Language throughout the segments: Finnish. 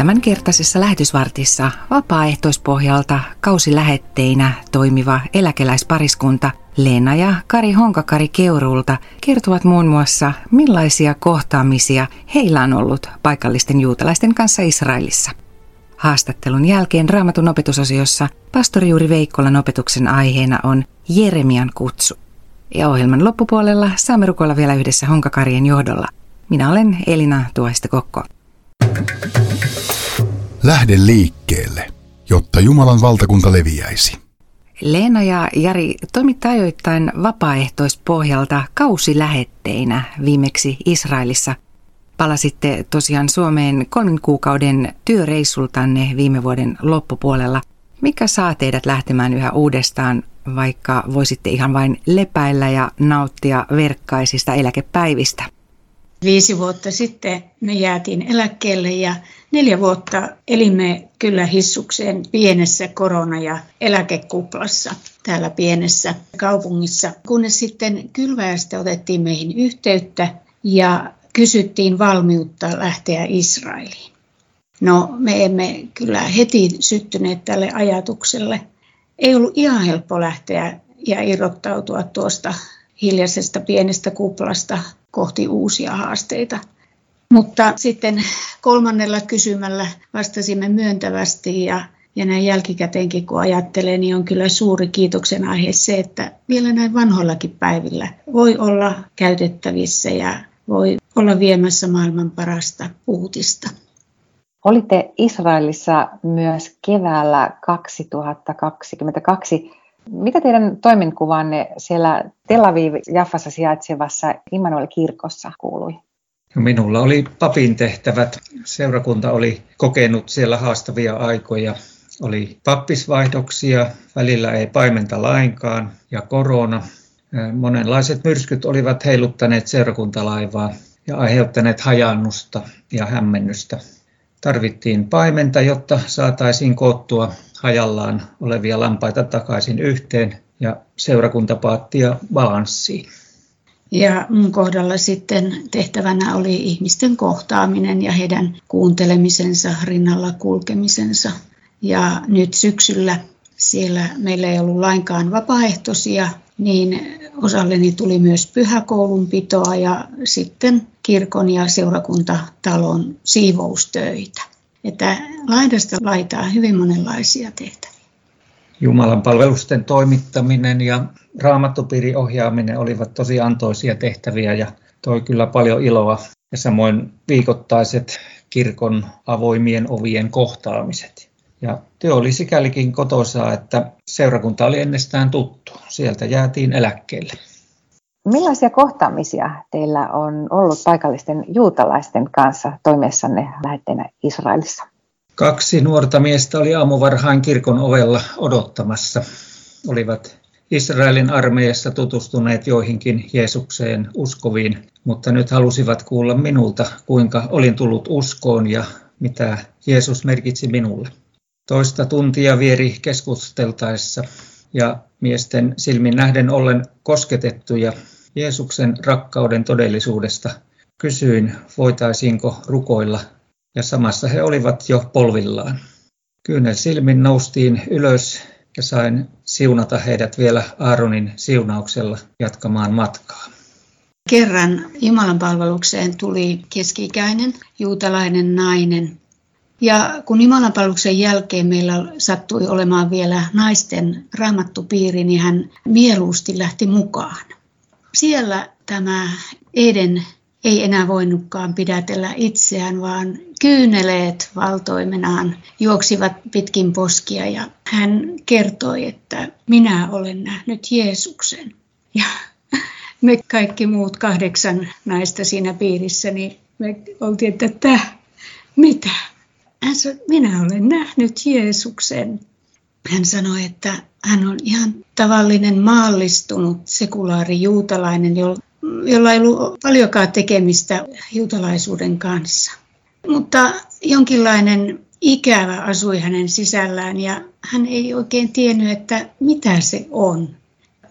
Tämänkertaisessa lähetysvartissa vapaaehtoispohjalta kausilähetteinä toimiva eläkeläispariskunta Leena ja Kari Honkakari Keurulta kertovat muun muassa millaisia kohtaamisia heillä on ollut paikallisten juutalaisten kanssa Israelissa. Haastattelun jälkeen Raamatun opetusosiossa pastori Juuri Veikkolan opetuksen aiheena on Jeremian kutsu. Ja ohjelman loppupuolella saamme rukoilla vielä yhdessä Honkakarien johdolla. Minä olen Elina Tuoista Kokko. Lähde liikkeelle, jotta Jumalan valtakunta leviäisi. Leena ja Jari toimitte ajoittain vapaaehtoispohjalta kausilähetteinä viimeksi Israelissa. Palasitte tosiaan Suomeen kolmen kuukauden työreissultanne viime vuoden loppupuolella. Mikä saa teidät lähtemään yhä uudestaan, vaikka voisitte ihan vain lepäillä ja nauttia verkkaisista eläkepäivistä? Viisi vuotta sitten me jäätiin eläkkeelle ja neljä vuotta elimme kyllä hissukseen pienessä korona- ja eläkekuplassa täällä pienessä kaupungissa, kunnes sitten kylväjästä otettiin meihin yhteyttä ja kysyttiin valmiutta lähteä Israeliin. No me emme kyllä heti syttyneet tälle ajatukselle. Ei ollut ihan helppo lähteä ja irrottautua tuosta hiljaisesta pienestä kuplasta kohti uusia haasteita. Mutta sitten kolmannella kysymällä vastasimme myöntävästi ja, ja näin jälkikäteenkin kun ajattelee, niin on kyllä suuri kiitoksen aihe se, että vielä näin vanhoillakin päivillä voi olla käytettävissä ja voi olla viemässä maailman parasta uutista. Olitte Israelissa myös keväällä 2022. Mitä teidän toimenkuvanne siellä Tel Aviv Jaffassa sijaitsevassa Immanuel-kirkossa kuului? No, minulla oli papin tehtävät. Seurakunta oli kokenut siellä haastavia aikoja. Oli pappisvaihdoksia, välillä ei paimenta lainkaan ja korona. Monenlaiset myrskyt olivat heiluttaneet seurakuntalaivaa ja aiheuttaneet hajannusta ja hämmennystä. Tarvittiin paimenta, jotta saataisiin koottua hajallaan olevia lampaita takaisin yhteen ja seurakuntapaattia balanssiin. Ja mun kohdalla sitten tehtävänä oli ihmisten kohtaaminen ja heidän kuuntelemisensa, rinnalla kulkemisensa. Ja nyt syksyllä siellä meillä ei ollut lainkaan vapaaehtoisia, niin osalleni tuli myös pyhäkoulunpitoa ja sitten kirkon ja seurakuntatalon siivoustöitä. Että laidasta laitaa hyvin monenlaisia tehtäviä. Jumalan palvelusten toimittaminen ja raamattopiirin ohjaaminen olivat tosi antoisia tehtäviä ja toi kyllä paljon iloa. Ja samoin viikoittaiset kirkon avoimien ovien kohtaamiset. Ja työ oli sikälikin kotosaa, että seurakunta oli ennestään tuttu. Sieltä jäätiin eläkkeelle. Millaisia kohtaamisia teillä on ollut paikallisten juutalaisten kanssa toimessanne lähetteenä Israelissa? Kaksi nuorta miestä oli aamuvarhain kirkon ovella odottamassa. Olivat Israelin armeijassa tutustuneet joihinkin Jeesukseen uskoviin, mutta nyt halusivat kuulla minulta, kuinka olin tullut uskoon ja mitä Jeesus merkitsi minulle. Toista tuntia vieri keskusteltaessa ja miesten silmin nähden ollen kosketettuja Jeesuksen rakkauden todellisuudesta kysyin, voitaisiinko rukoilla, ja samassa he olivat jo polvillaan. Kyynel silmin noustiin ylös ja sain siunata heidät vielä Aaronin siunauksella jatkamaan matkaa. Kerran Jumalan palvelukseen tuli keskikäinen juutalainen nainen. Ja kun Jumalan palveluksen jälkeen meillä sattui olemaan vielä naisten raamattupiiri, niin hän mieluusti lähti mukaan. Siellä tämä Eden ei enää voinutkaan pidätellä itseään, vaan kyyneleet valtoimenaan juoksivat pitkin poskia ja hän kertoi, että minä olen nähnyt Jeesuksen. Ja me kaikki muut kahdeksan naista siinä piirissä, niin me oltiin, että mitä? Hän sanoi, minä olen nähnyt Jeesuksen. Hän sanoi, että hän on ihan tavallinen maallistunut sekulaari juutalainen, jolla ei ollut paljonkaan tekemistä juutalaisuuden kanssa. Mutta jonkinlainen ikävä asui hänen sisällään ja hän ei oikein tiennyt, että mitä se on.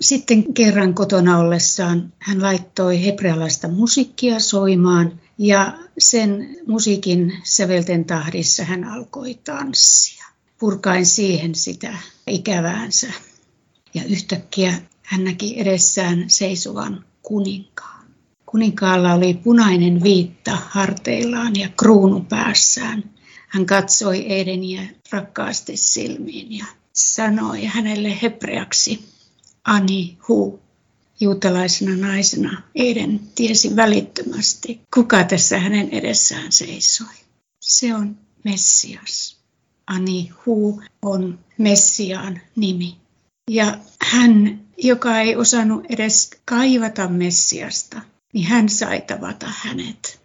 Sitten kerran kotona ollessaan hän laittoi hebrealaista musiikkia soimaan Ja sen musiikin sävelten tahdissa hän alkoi tanssia, purkaen siihen sitä ikäväänsä. Ja yhtäkkiä hän näki edessään seisovan kuninkaan. Kuninkaalla oli punainen viitta harteillaan ja kruunu päässään. Hän katsoi Edeniä rakkaasti silmiin ja sanoi hänelle hebreaksi, Ani hu, juutalaisena naisena. Eden tiesi välittömästi, kuka tässä hänen edessään seisoi. Se on Messias. Ani hu on Messiaan nimi. Ja hän, joka ei osannut edes kaivata Messiasta, niin hän sai tavata hänet.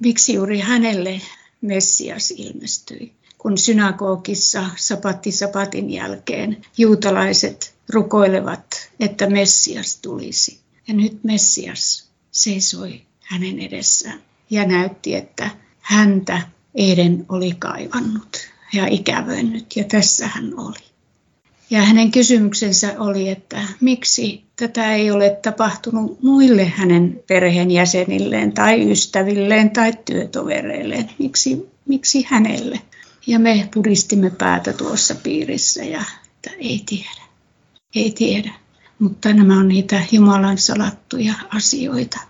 Miksi juuri hänelle Messias ilmestyi? Kun synagogissa sapatti sapatin jälkeen juutalaiset rukoilevat, että Messias tulisi. Ja nyt Messias seisoi hänen edessään ja näytti, että häntä Eden oli kaivannut ja ikävöinnyt ja tässä hän oli. Ja hänen kysymyksensä oli, että miksi tätä ei ole tapahtunut muille hänen perheenjäsenilleen tai ystävilleen tai työtovereilleen. Miksi, miksi hänelle? Ja me pudistimme päätä tuossa piirissä ja että ei tiedä, ei tiedä. Mutta nämä on niitä Jumalan salattuja asioita.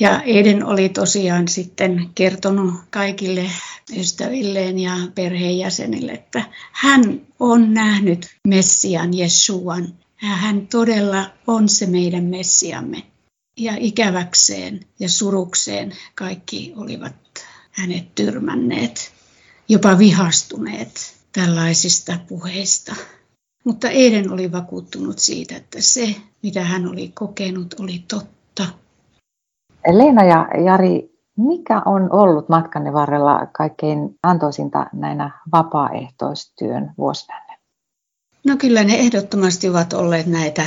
Ja Eden oli tosiaan sitten kertonut kaikille ystävilleen ja perheenjäsenille, että hän on nähnyt Messian Jesuan. Ja hän todella on se meidän Messiamme. Ja ikäväkseen ja surukseen kaikki olivat hänet tyrmänneet, jopa vihastuneet tällaisista puheista. Mutta Eden oli vakuuttunut siitä, että se, mitä hän oli kokenut, oli totta Leena ja Jari, mikä on ollut matkanne varrella kaikkein antoisinta näinä vapaaehtoistyön vuosina? No kyllä ne ehdottomasti ovat olleet näitä,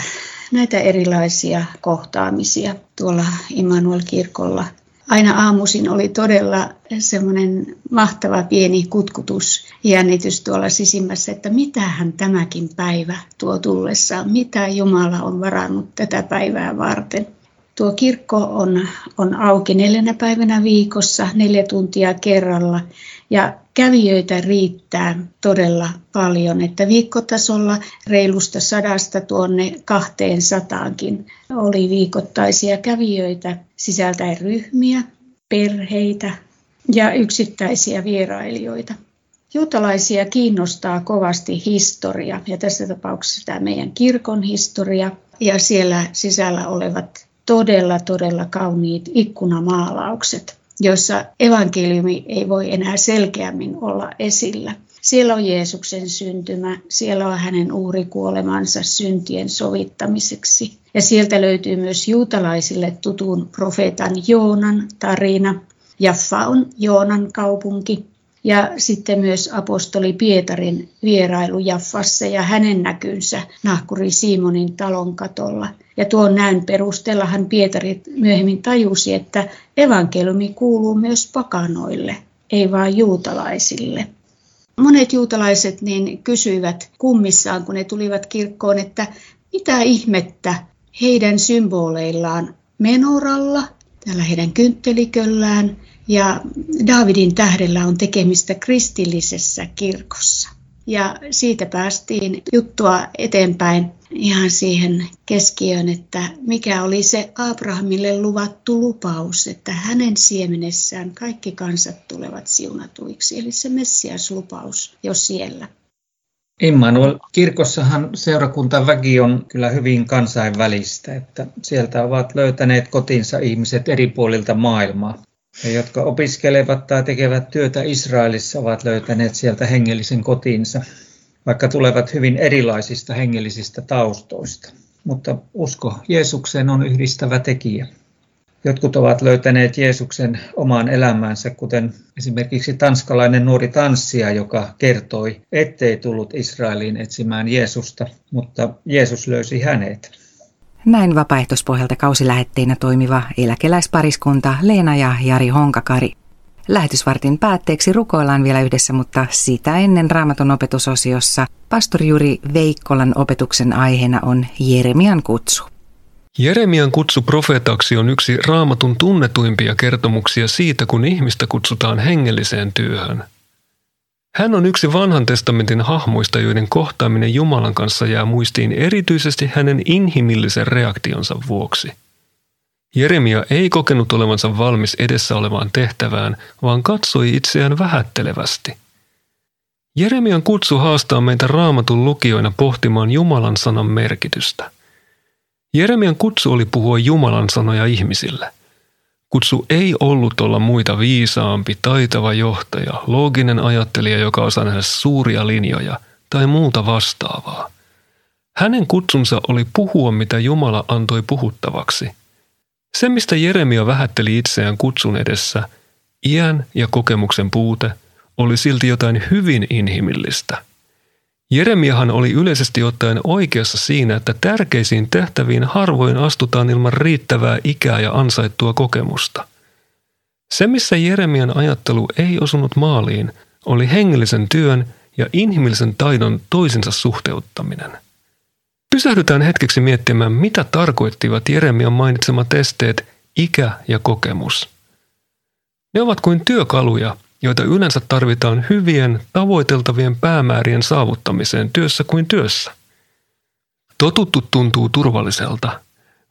näitä erilaisia kohtaamisia tuolla Immanuel-kirkolla. Aina aamuisin oli todella semmoinen mahtava pieni kutkutus, jännitys tuolla sisimmässä, että mitähän tämäkin päivä tuo tullessaan, mitä Jumala on varannut tätä päivää varten. Tuo kirkko on, on auki neljänä päivänä viikossa, neljä tuntia kerralla ja kävijöitä riittää todella paljon, että viikkotasolla reilusta sadasta tuonne kahteen sataankin oli viikoittaisia kävijöitä sisältäen ryhmiä, perheitä ja yksittäisiä vierailijoita. Juutalaisia kiinnostaa kovasti historia ja tässä tapauksessa tämä meidän kirkon historia ja siellä sisällä olevat todella, todella kauniit ikkunamaalaukset, joissa evankeliumi ei voi enää selkeämmin olla esillä. Siellä on Jeesuksen syntymä, siellä on hänen uhrikuolemansa syntien sovittamiseksi. Ja sieltä löytyy myös juutalaisille tutun profeetan Joonan tarina. Jaffa on Joonan kaupunki. Ja sitten myös apostoli Pietarin vierailu Jaffassa ja hänen näkynsä nahkuri Simonin talon katolla – ja tuon näyn perusteella hän Pietari myöhemmin tajusi, että evankeliumi kuuluu myös pakanoille, ei vain juutalaisille. Monet juutalaiset niin kysyivät kummissaan, kun ne tulivat kirkkoon, että mitä ihmettä heidän symboleillaan menoralla, tällä heidän kyntteliköllään ja Daavidin tähdellä on tekemistä kristillisessä kirkossa. Ja siitä päästiin juttua eteenpäin ihan siihen keskiöön, että mikä oli se Abrahamille luvattu lupaus, että hänen siemenessään kaikki kansat tulevat siunatuiksi. Eli se Messias-lupaus jo siellä. Immanuel, kirkossahan seurakuntaväki on kyllä hyvin kansainvälistä, että sieltä ovat löytäneet kotinsa ihmiset eri puolilta maailmaa. Ja jotka opiskelevat tai tekevät työtä Israelissa, ovat löytäneet sieltä hengellisen kotinsa, vaikka tulevat hyvin erilaisista hengellisistä taustoista. Mutta usko Jeesukseen on yhdistävä tekijä. Jotkut ovat löytäneet Jeesuksen omaan elämäänsä, kuten esimerkiksi tanskalainen nuori tanssija, joka kertoi, ettei tullut Israeliin etsimään Jeesusta, mutta Jeesus löysi hänet. Näin vapaaehtoispohjalta kausilähetteinä toimiva eläkeläispariskunta Leena ja Jari Honkakari. Lähetysvartin päätteeksi rukoillaan vielä yhdessä, mutta sitä ennen raamatun opetusosiossa pastori Juri Veikkolan opetuksen aiheena on Jeremian kutsu. Jeremian kutsu profeetaksi on yksi raamatun tunnetuimpia kertomuksia siitä, kun ihmistä kutsutaan hengelliseen työhön. Hän on yksi vanhan testamentin hahmoista, joiden kohtaaminen Jumalan kanssa jää muistiin erityisesti hänen inhimillisen reaktionsa vuoksi. Jeremia ei kokenut olevansa valmis edessä olevaan tehtävään, vaan katsoi itseään vähättelevästi. Jeremian kutsu haastaa meitä raamatun lukijoina pohtimaan Jumalan sanan merkitystä. Jeremian kutsu oli puhua Jumalan sanoja ihmisille. Kutsu ei ollut olla muita viisaampi, taitava johtaja, looginen ajattelija, joka osaa nähdä suuria linjoja tai muuta vastaavaa. Hänen kutsunsa oli puhua, mitä Jumala antoi puhuttavaksi. Se, mistä Jeremia vähätteli itseään kutsun edessä, iän ja kokemuksen puute, oli silti jotain hyvin inhimillistä – Jeremiahan oli yleisesti ottaen oikeassa siinä, että tärkeisiin tehtäviin harvoin astutaan ilman riittävää ikää ja ansaittua kokemusta. Se, missä Jeremian ajattelu ei osunut maaliin, oli hengellisen työn ja inhimillisen taidon toisensa suhteuttaminen. Pysähdytään hetkeksi miettimään, mitä tarkoittivat Jeremian mainitsemat esteet ikä ja kokemus. Ne ovat kuin työkaluja, joita yleensä tarvitaan hyvien, tavoiteltavien päämäärien saavuttamiseen työssä kuin työssä. Totuttu tuntuu turvalliselta.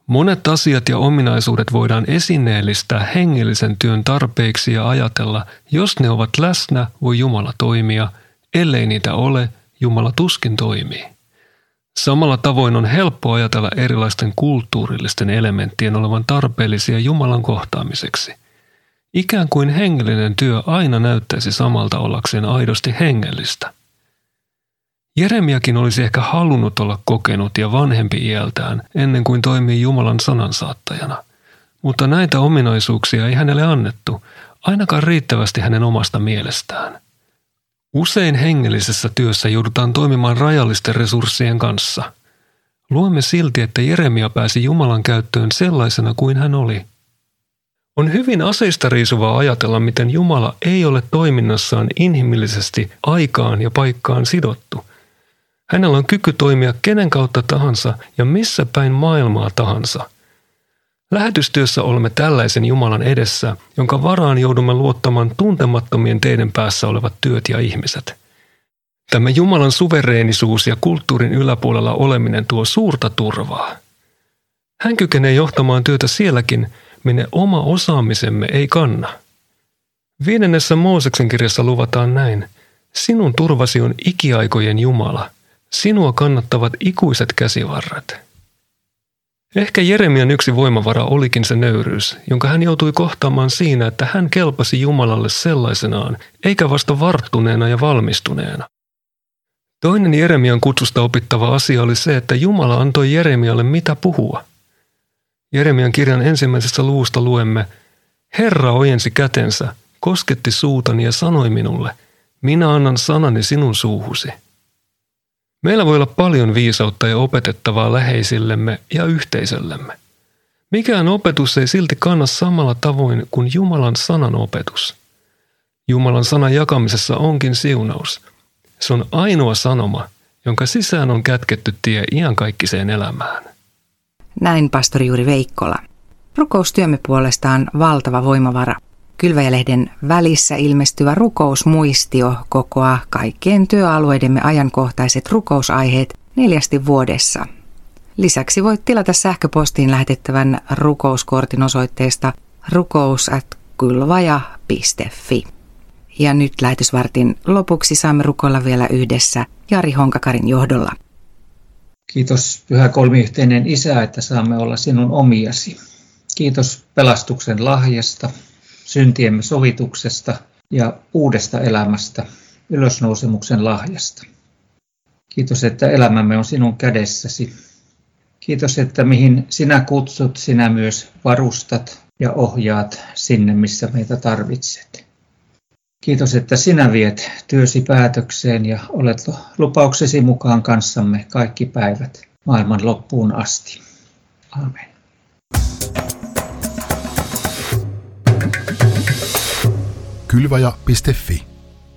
Monet asiat ja ominaisuudet voidaan esineellistää hengellisen työn tarpeiksi ja ajatella, jos ne ovat läsnä, voi Jumala toimia, ellei niitä ole, Jumala tuskin toimii. Samalla tavoin on helppo ajatella erilaisten kulttuurillisten elementtien olevan tarpeellisia Jumalan kohtaamiseksi – Ikään kuin hengellinen työ aina näyttäisi samalta ollakseen aidosti hengellistä. Jeremiakin olisi ehkä halunnut olla kokenut ja vanhempi iältään ennen kuin toimii Jumalan sanansaattajana, mutta näitä ominaisuuksia ei hänelle annettu, ainakaan riittävästi hänen omasta mielestään. Usein hengellisessä työssä joudutaan toimimaan rajallisten resurssien kanssa. Luomme silti, että Jeremia pääsi Jumalan käyttöön sellaisena kuin hän oli – on hyvin aseista riisuvaa ajatella, miten Jumala ei ole toiminnassaan inhimillisesti aikaan ja paikkaan sidottu. Hänellä on kyky toimia kenen kautta tahansa ja missä päin maailmaa tahansa. Lähetystyössä olemme tällaisen Jumalan edessä, jonka varaan joudumme luottamaan tuntemattomien teidän päässä olevat työt ja ihmiset. Tämä Jumalan suvereenisuus ja kulttuurin yläpuolella oleminen tuo suurta turvaa. Hän kykenee johtamaan työtä sielläkin, minne oma osaamisemme ei kanna. Viidennessä Mooseksen kirjassa luvataan näin. Sinun turvasi on ikiaikojen Jumala. Sinua kannattavat ikuiset käsivarret. Ehkä Jeremian yksi voimavara olikin se nöyryys, jonka hän joutui kohtaamaan siinä, että hän kelpasi Jumalalle sellaisenaan, eikä vasta varttuneena ja valmistuneena. Toinen Jeremian kutsusta opittava asia oli se, että Jumala antoi Jeremialle mitä puhua – Jeremian kirjan ensimmäisestä luvusta luemme, Herra ojensi kätensä, kosketti suutani ja sanoi minulle, minä annan sanani sinun suuhusi. Meillä voi olla paljon viisautta ja opetettavaa läheisillemme ja yhteisöllemme. Mikään opetus ei silti kanna samalla tavoin kuin Jumalan sanan opetus. Jumalan sanan jakamisessa onkin siunaus. Se on ainoa sanoma, jonka sisään on kätketty tie iankaikkiseen elämään. Näin pastori Juuri Veikkola. Rukoustyömme puolestaan valtava voimavara. Kylväjälehden välissä ilmestyvä rukousmuistio kokoaa kaikkien työalueidemme ajankohtaiset rukousaiheet neljästi vuodessa. Lisäksi voit tilata sähköpostiin lähetettävän rukouskortin osoitteesta rukous.kylvaja.fi. Ja nyt lähetysvartin lopuksi saamme rukoilla vielä yhdessä Jari Honkakarin johdolla. Kiitos Pyhä Kolmiyhteinen Isä, että saamme olla sinun omiasi. Kiitos pelastuksen lahjasta, syntiemme sovituksesta ja uudesta elämästä, ylösnousemuksen lahjasta. Kiitos, että elämämme on sinun kädessäsi. Kiitos, että mihin sinä kutsut, sinä myös varustat ja ohjaat sinne, missä meitä tarvitset. Kiitos, että sinä viet työsi päätökseen ja olet lupauksesi mukaan kanssamme kaikki päivät maailman loppuun asti. Amen. Kylvaja.fi